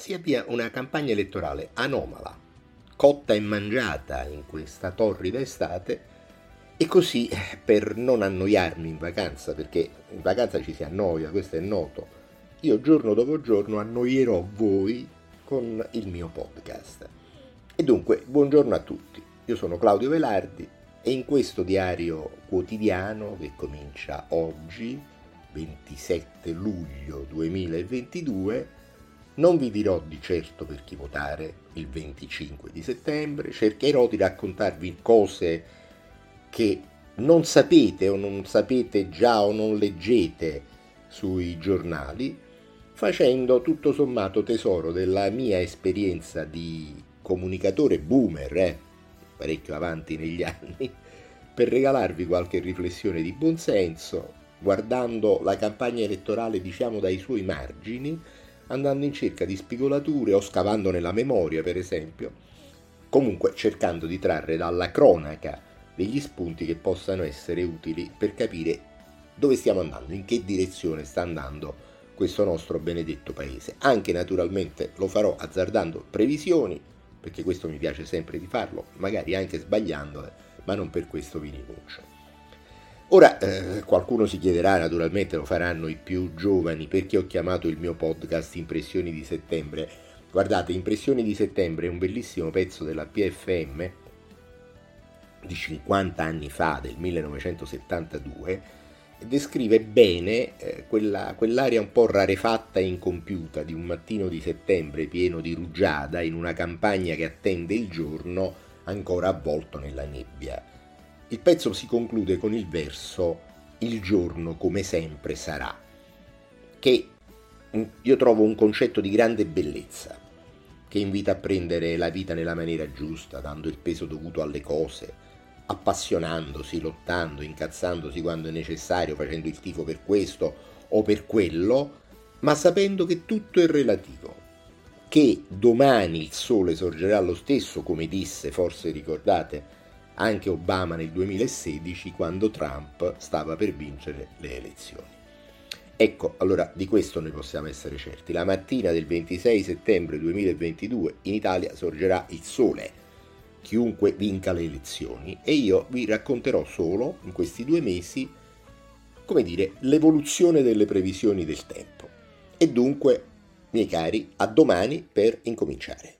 si avvia una campagna elettorale anomala, cotta e mangiata in questa torrida estate e così per non annoiarmi in vacanza, perché in vacanza ci si annoia, questo è noto, io giorno dopo giorno annoierò voi con il mio podcast. E dunque, buongiorno a tutti, io sono Claudio Velardi e in questo diario quotidiano che comincia oggi, 27 luglio 2022, non vi dirò di certo per chi votare il 25 di settembre, cercherò di raccontarvi cose che non sapete o non sapete già o non leggete sui giornali, facendo tutto sommato tesoro della mia esperienza di comunicatore boomer, eh, parecchio avanti negli anni, per regalarvi qualche riflessione di buonsenso, guardando la campagna elettorale diciamo dai suoi margini, andando in cerca di spigolature o scavando nella memoria, per esempio, comunque cercando di trarre dalla cronaca degli spunti che possano essere utili per capire dove stiamo andando, in che direzione sta andando questo nostro benedetto paese. Anche naturalmente lo farò azzardando previsioni, perché questo mi piace sempre di farlo, magari anche sbagliandole, ma non per questo vi rinuncio. Ora eh, qualcuno si chiederà, naturalmente lo faranno i più giovani, perché ho chiamato il mio podcast Impressioni di settembre. Guardate, Impressioni di settembre è un bellissimo pezzo della PFM di 50 anni fa, del 1972, e descrive bene eh, quella, quell'aria un po' rarefatta e incompiuta di un mattino di settembre pieno di rugiada in una campagna che attende il giorno ancora avvolto nella nebbia. Il pezzo si conclude con il verso Il giorno come sempre sarà, che io trovo un concetto di grande bellezza, che invita a prendere la vita nella maniera giusta, dando il peso dovuto alle cose, appassionandosi, lottando, incazzandosi quando è necessario, facendo il tifo per questo o per quello, ma sapendo che tutto è relativo, che domani il sole sorgerà lo stesso, come disse, forse ricordate, anche Obama nel 2016 quando Trump stava per vincere le elezioni. Ecco, allora di questo noi possiamo essere certi. La mattina del 26 settembre 2022 in Italia sorgerà il sole, chiunque vinca le elezioni, e io vi racconterò solo in questi due mesi, come dire, l'evoluzione delle previsioni del tempo. E dunque, miei cari, a domani per incominciare.